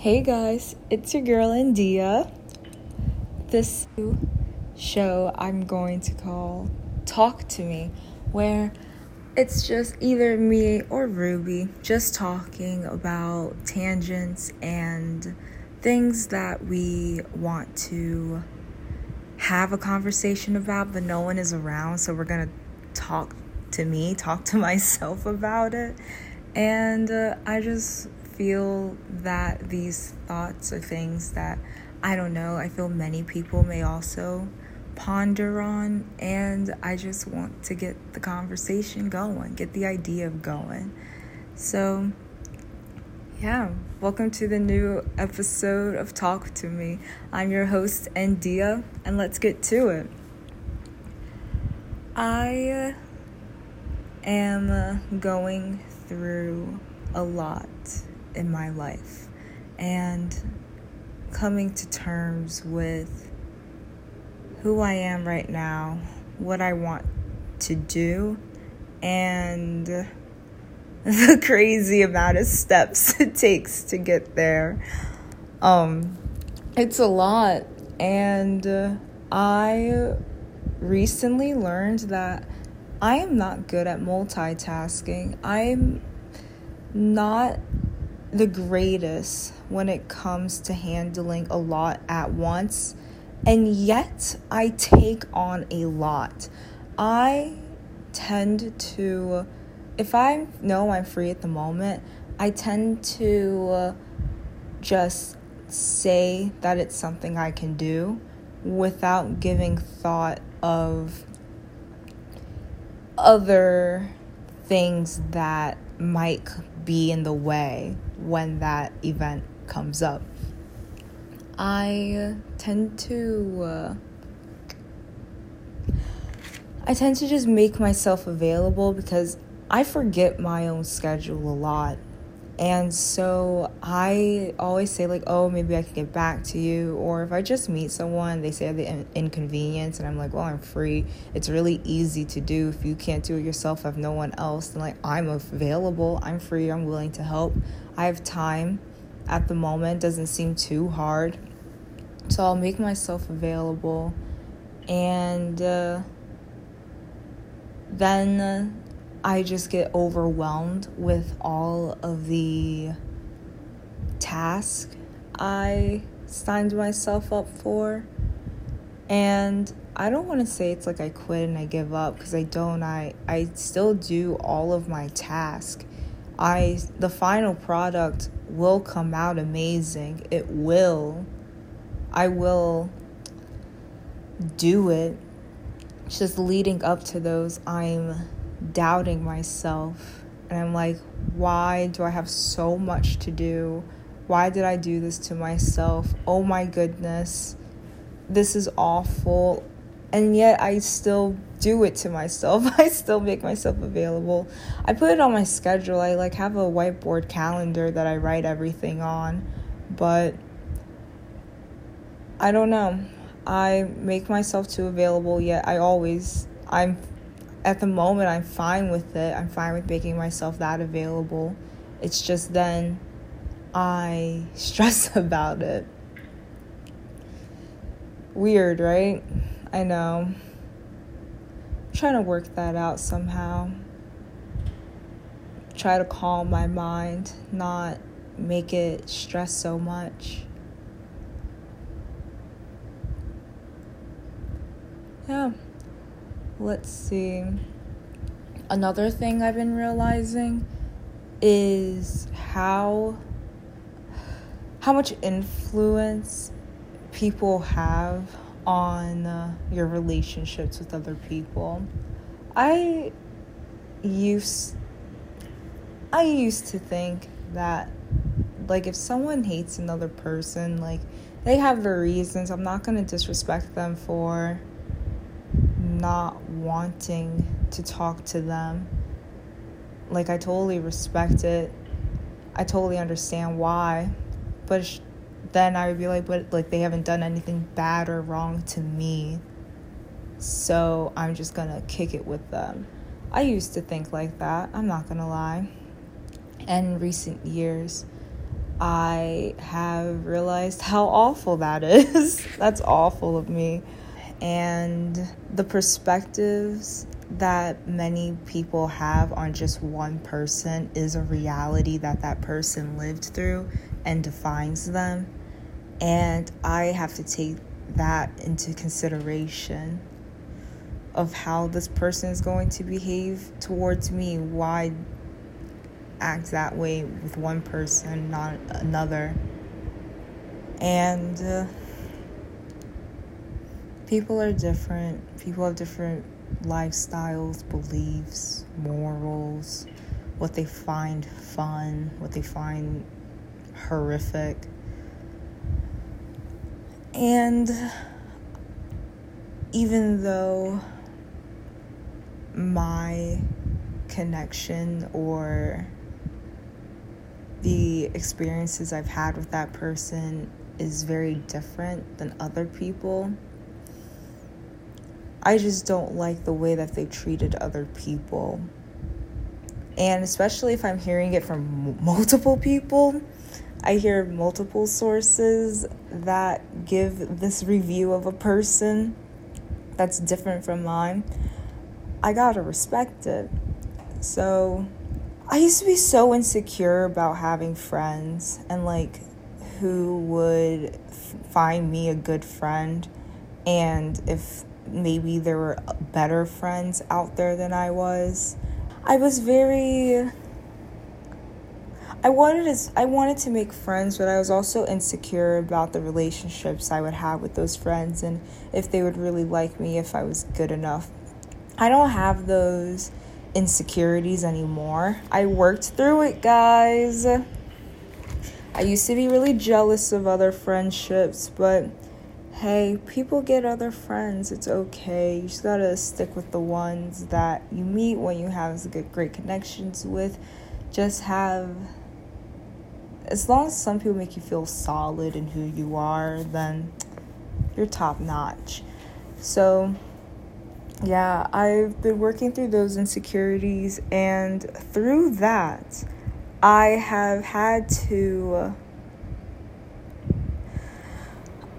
Hey guys, it's your girl India. This show I'm going to call Talk to Me, where it's just either me or Ruby just talking about tangents and things that we want to have a conversation about, but no one is around, so we're gonna talk to me, talk to myself about it. And uh, I just feel that these thoughts are things that I don't know, I feel many people may also ponder on, and I just want to get the conversation going, get the idea of going. So, yeah, welcome to the new episode of Talk to Me. I'm your host, Endia, and let's get to it. I uh, am uh, going through a lot in my life and coming to terms with who I am right now, what I want to do, and the crazy amount of steps it takes to get there. Um, it's a lot, and uh, I recently learned that I am not good at multitasking. I'm not the greatest when it comes to handling a lot at once, and yet I take on a lot. I tend to, if I know I'm free at the moment, I tend to just say that it's something I can do without giving thought of other things that might be in the way when that event comes up. I tend to uh, I tend to just make myself available because I forget my own schedule a lot. And so I always say, like, oh, maybe I can get back to you. Or if I just meet someone, they say the inconvenience, and I'm like, well, I'm free. It's really easy to do. If you can't do it yourself, have no one else, then, like, I'm available. I'm free. I'm willing to help. I have time at the moment, doesn't seem too hard. So I'll make myself available. And uh, then I just get overwhelmed with all of the tasks I signed myself up for. And I don't want to say it's like I quit and I give up because I don't. I I still do all of my tasks. I the final product will come out amazing. It will. I will do it. It's just leading up to those I'm doubting myself. And I'm like, why do I have so much to do? Why did I do this to myself? Oh my goodness. This is awful. And yet I still do it to myself. I still make myself available. I put it on my schedule. I like have a whiteboard calendar that I write everything on. But I don't know. I make myself too available yet I always I'm at the moment I'm fine with it. I'm fine with making myself that available. It's just then I stress about it. Weird, right? I know. I'm trying to work that out somehow. Try to calm my mind, not make it stress so much. Yeah let's see. Another thing I've been realizing is how how much influence people have on uh, your relationships with other people. I used I used to think that like if someone hates another person, like they have their reasons. I'm not going to disrespect them for not wanting to talk to them. Like, I totally respect it. I totally understand why. But then I would be like, but like, they haven't done anything bad or wrong to me. So I'm just gonna kick it with them. I used to think like that. I'm not gonna lie. And in recent years, I have realized how awful that is. That's awful of me. And the perspectives that many people have on just one person is a reality that that person lived through and defines them. And I have to take that into consideration of how this person is going to behave towards me. Why act that way with one person, not another? And uh, people are different. People have different lifestyles, beliefs, morals, what they find fun, what they find horrific. And even though my connection or the experiences I've had with that person is very different than other people. I just don't like the way that they treated other people. And especially if I'm hearing it from multiple people, I hear multiple sources that give this review of a person that's different from mine. I gotta respect it. So, I used to be so insecure about having friends and like who would find me a good friend and if maybe there were better friends out there than I was. I was very I wanted to I wanted to make friends, but I was also insecure about the relationships I would have with those friends and if they would really like me if I was good enough. I don't have those insecurities anymore. I worked through it, guys. I used to be really jealous of other friendships, but hey, people get other friends. It's okay. You just gotta stick with the ones that you meet when you have good, great connections with. Just have, as long as some people make you feel solid in who you are, then you're top notch. So, yeah, I've been working through those insecurities, and through that, I have had to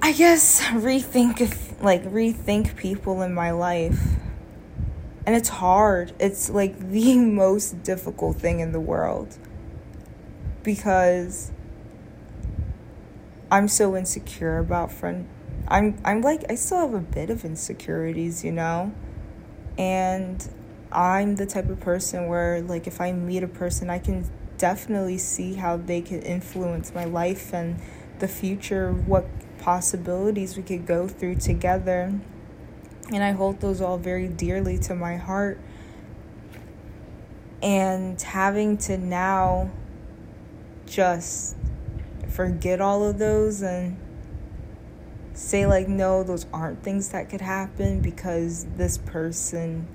I guess rethink if like rethink people in my life. And it's hard. It's like the most difficult thing in the world. Because I'm so insecure about friend I'm I'm like I still have a bit of insecurities, you know? And I'm the type of person where like if I meet a person I can definitely see how they can influence my life and the future, what possibilities we could go through together. And I hold those all very dearly to my heart. And having to now just forget all of those and say, like, no, those aren't things that could happen because this person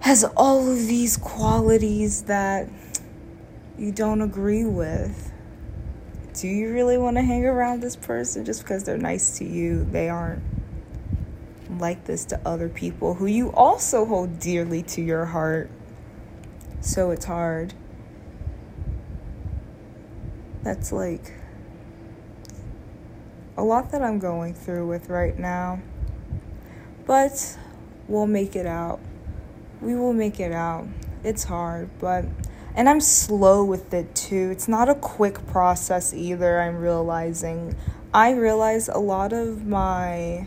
has all of these qualities that you don't agree with do you really want to hang around this person just because they're nice to you? They aren't like this to other people who you also hold dearly to your heart. So it's hard. That's like a lot that I'm going through with right now. But we'll make it out. We will make it out. It's hard, but and I'm slow with it too. It's not a quick process either, I'm realizing. I realize a lot of my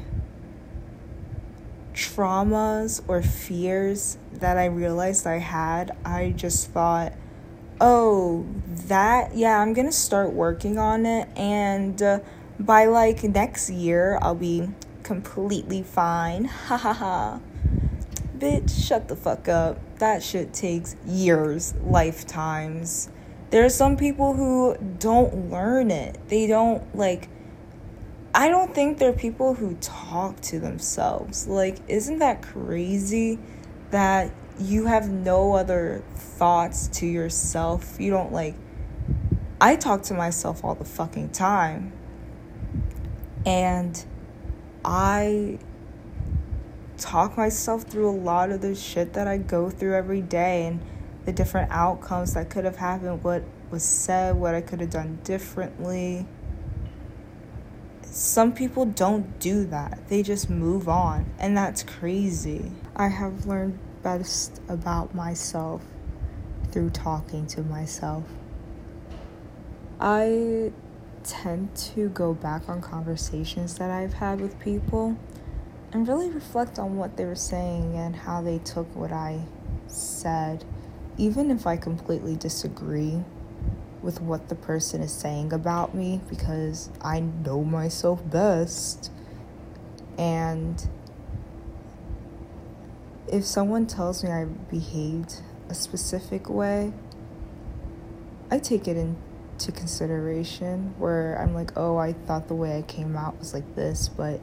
traumas or fears that I realized I had, I just thought, oh, that, yeah, I'm gonna start working on it. And uh, by like next year, I'll be completely fine. Ha ha ha. Bitch, shut the fuck up that shit takes years, lifetimes. There are some people who don't learn it. They don't like I don't think there are people who talk to themselves. Like, isn't that crazy that you have no other thoughts to yourself? You don't like I talk to myself all the fucking time. And I talk myself through a lot of the shit that I go through every day and the different outcomes that could have happened, what was said, what I could have done differently. Some people don't do that. They just move on, and that's crazy. I have learned best about myself through talking to myself. I tend to go back on conversations that I've had with people and really reflect on what they were saying and how they took what I said, even if I completely disagree with what the person is saying about me because I know myself best. And if someone tells me I behaved a specific way, I take it into consideration where I'm like, oh, I thought the way I came out was like this, but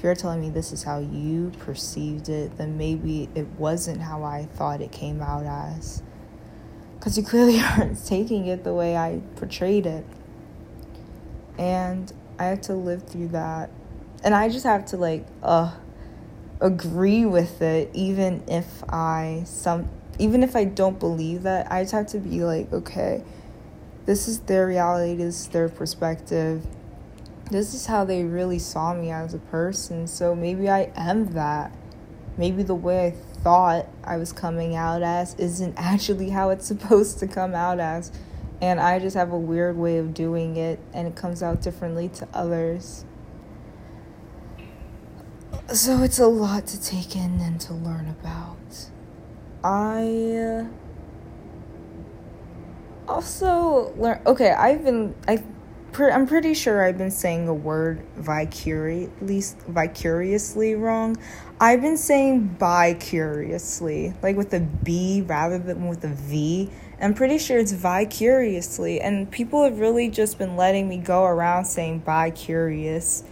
if you're telling me this is how you perceived it, then maybe it wasn't how I thought it came out as. Because you clearly aren't taking it the way I portrayed it. And I had to live through that. And I just have to, like, uh, agree with it, even if I some even if I don't believe that, I just have to be like, okay, this is their reality, this is their perspective this is how they really saw me as a person. So maybe I am that. Maybe the way I thought I was coming out as isn't actually how it's supposed to come out as. And I just have a weird way of doing it, and it comes out differently to others. So it's a lot to take in and to learn about. I uh, also learn. Okay, I've been. I I'm pretty sure I've been saying a word vicariously, vicariously wrong. I've been saying bi-curiously, like with a B rather than with a V. I'm pretty sure it's vicariously, and people have really just been letting me go around saying bi-curious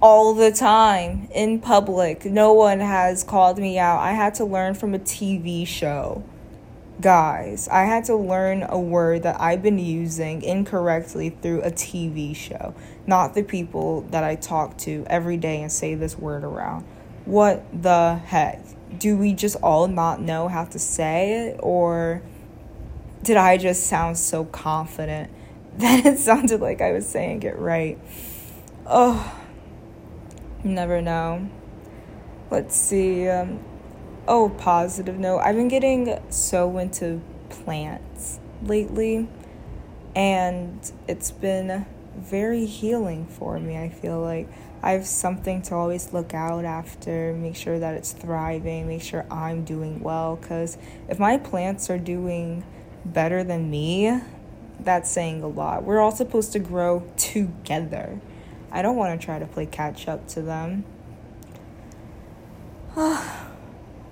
all the time in public. No one has called me out. I had to learn from a TV show guys, I had to learn a word that I've been using incorrectly through a TV show, not the people that I talk to every day and say this word around. What the heck? Do we just all not know how to say it? Or did I just sound so confident that it sounded like I was saying it right? Oh, never know. Let's see. Um, oh, positive note, I've been getting so into plants lately, and it's been very healing for me. I feel like I have something to always look out after, make sure that it's thriving, make sure I'm doing well. Because if my plants are doing better than me, that's saying a lot. We're all supposed to grow together. I don't want to try to play catch up to them. Ah.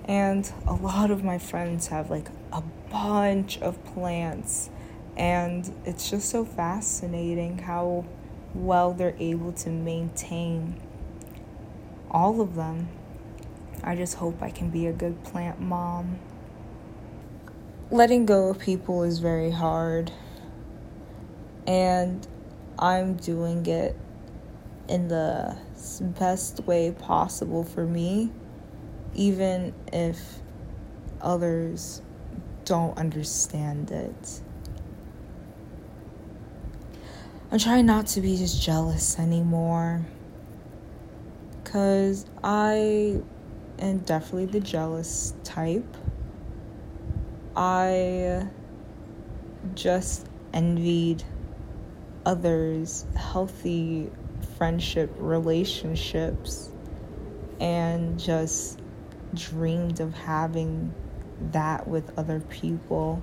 And a lot of my friends have like a bunch of plants. And it's just so fascinating how well they're able to maintain all of them. I just hope I can be a good plant mom. Letting go of people is very hard. And I'm doing it in the best way possible for me even if others don't understand it. I'm trying not to be just jealous anymore. Because I am definitely the jealous type. I just envied others' healthy friendship relationships and just dreamed of having that with other people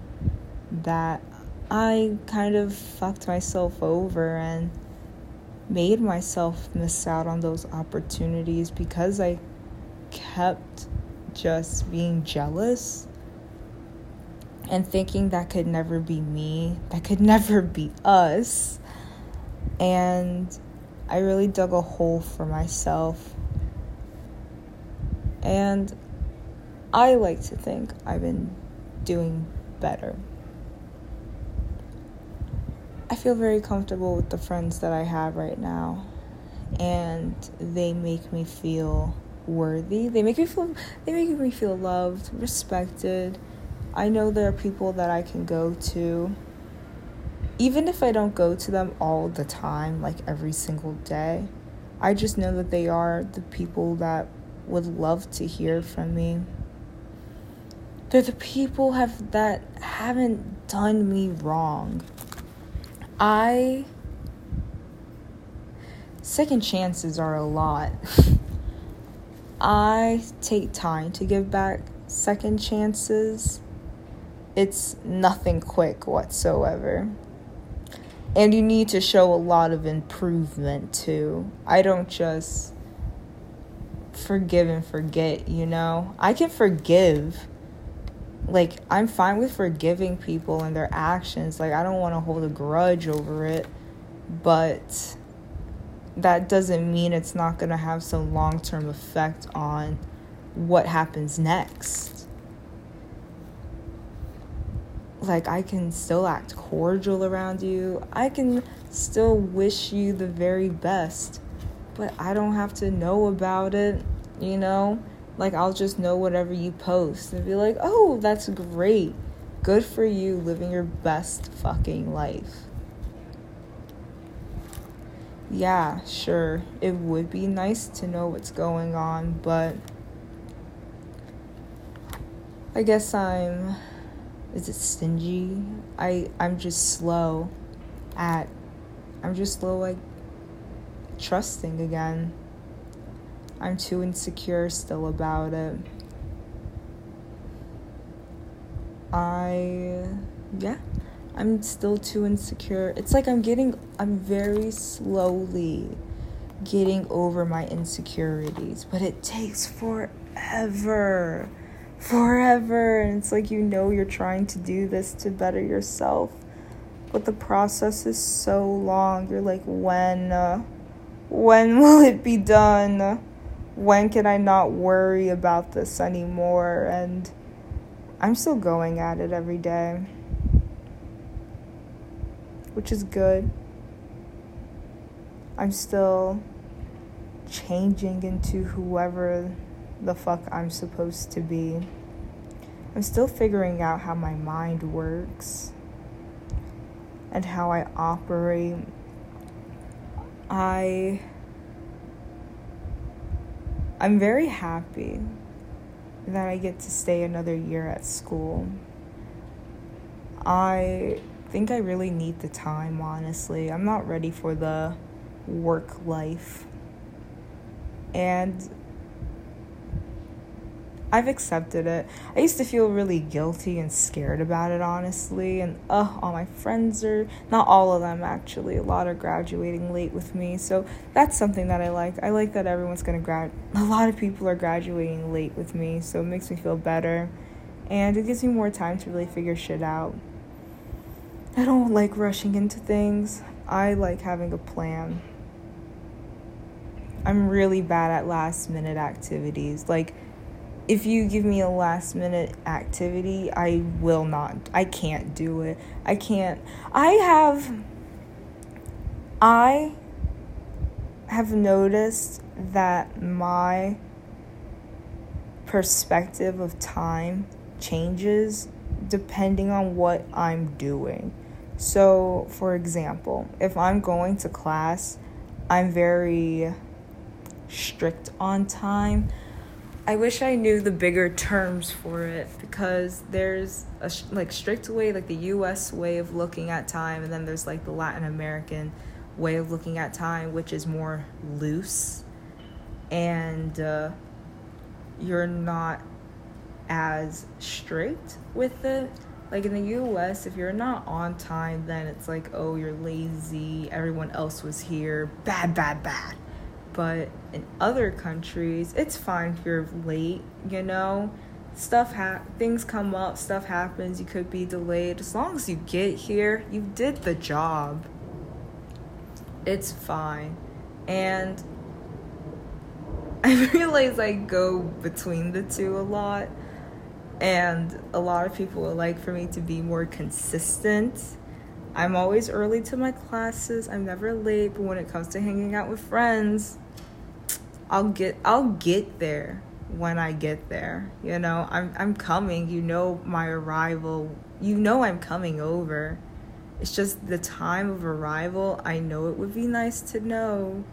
that I kind of fucked myself over and made myself miss out on those opportunities because I kept just being jealous and thinking that could never be me, that could never be us. And I really dug a hole for myself and I like to think I've been doing better. I feel very comfortable with the friends that I have right now, and they make me feel worthy. They make me feel they make me feel loved, respected. I know there are people that I can go to even if I don't go to them all the time, like every single day, I just know that they are the people that would love to hear from me. They're the people have that haven't done me wrong. I second chances are a lot. I take time to give back second chances. It's nothing quick whatsoever. And you need to show a lot of improvement too. I don't just forgive and forget, you know? I can forgive. Like, I'm fine with forgiving people and their actions. Like, I don't want to hold a grudge over it. But that doesn't mean it's not going to have some long term effect on what happens next. Like, I can still act cordial around you, I can still wish you the very best, but I don't have to know about it, you know? Like, I'll just know whatever you post and be like, oh, that's great. Good for you living your best fucking life yeah, sure, it would be nice to know what's going on, but I guess I'm is it stingy? I I'm just slow at I'm just slow like trusting again. I'm too insecure still about it. I yeah. I'm still too insecure. It's like I'm getting, I'm very slowly getting over my insecurities, but it takes forever. Forever. And it's like you know you're trying to do this to better yourself, but the process is so long. You're like, when? Uh, when will it be done? When can I not worry about this anymore? And I'm still going at it every day which is good. I'm still changing into whoever the fuck I'm supposed to be. I'm still figuring out how my mind works and how I operate. I I'm very happy that I get to stay another year at school. I think I really need the time, honestly. I'm not ready for the work life. And I've accepted it. I used to feel really guilty and scared about it, honestly. And uh, all my friends are, not all of them actually, a lot are graduating late with me. So that's something that I like. I like that everyone's gonna grad, a lot of people are graduating late with me. So it makes me feel better. And it gives me more time to really figure shit out. I don't like rushing into things. I like having a plan. I'm really bad at last minute activities. Like, if you give me a last minute activity, I will not. I can't do it. I can't. I have. I have noticed that my perspective of time changes depending on what I'm doing. So, for example, if I'm going to class, I'm very strict on time. I wish I knew the bigger terms for it because there's a like strict way, like the US way of looking at time, and then there's like the Latin American way of looking at time, which is more loose and uh, you're not as strict with it like in the US, if you're not on time, then it's like, oh, you're lazy, everyone else was here, bad, bad, bad. But in other countries, it's fine if you're late, you know? Stuff ha- things come up, stuff happens, you could be delayed. As long as you get here, you did the job. It's fine. And I realize I go between the two a lot and a lot of people would like for me to be more consistent. I'm always early to my classes. I'm never late, but when it comes to hanging out with friends, I'll get I'll get there when I get there. You know, I'm I'm coming. You know my arrival. You know I'm coming over. It's just the time of arrival. I know it would be nice to know.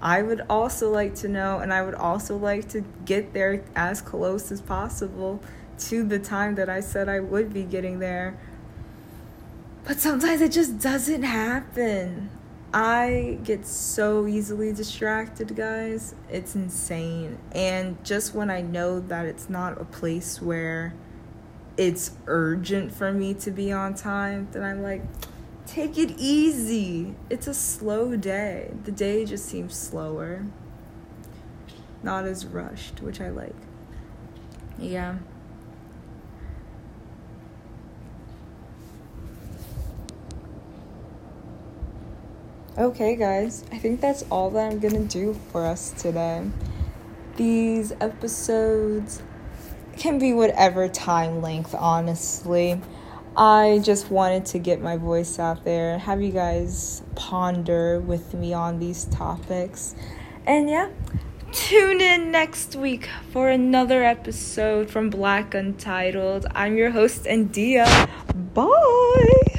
I would also like to know, and I would also like to get there as close as possible to the time that I said I would be getting there. But sometimes it just doesn't happen. I get so easily distracted, guys. It's insane. And just when I know that it's not a place where it's urgent for me to be on time, then I'm like, take it easy. It's a slow day. The day just seems slower, not as rushed, which I like. Yeah. Okay, guys, I think that's all that I'm gonna do for us today. These episodes can be whatever time length, honestly. I just wanted to get my voice out there, have you guys ponder with me on these topics. And yeah, tune in next week for another episode from Black Untitled. I'm your host, India. Bye.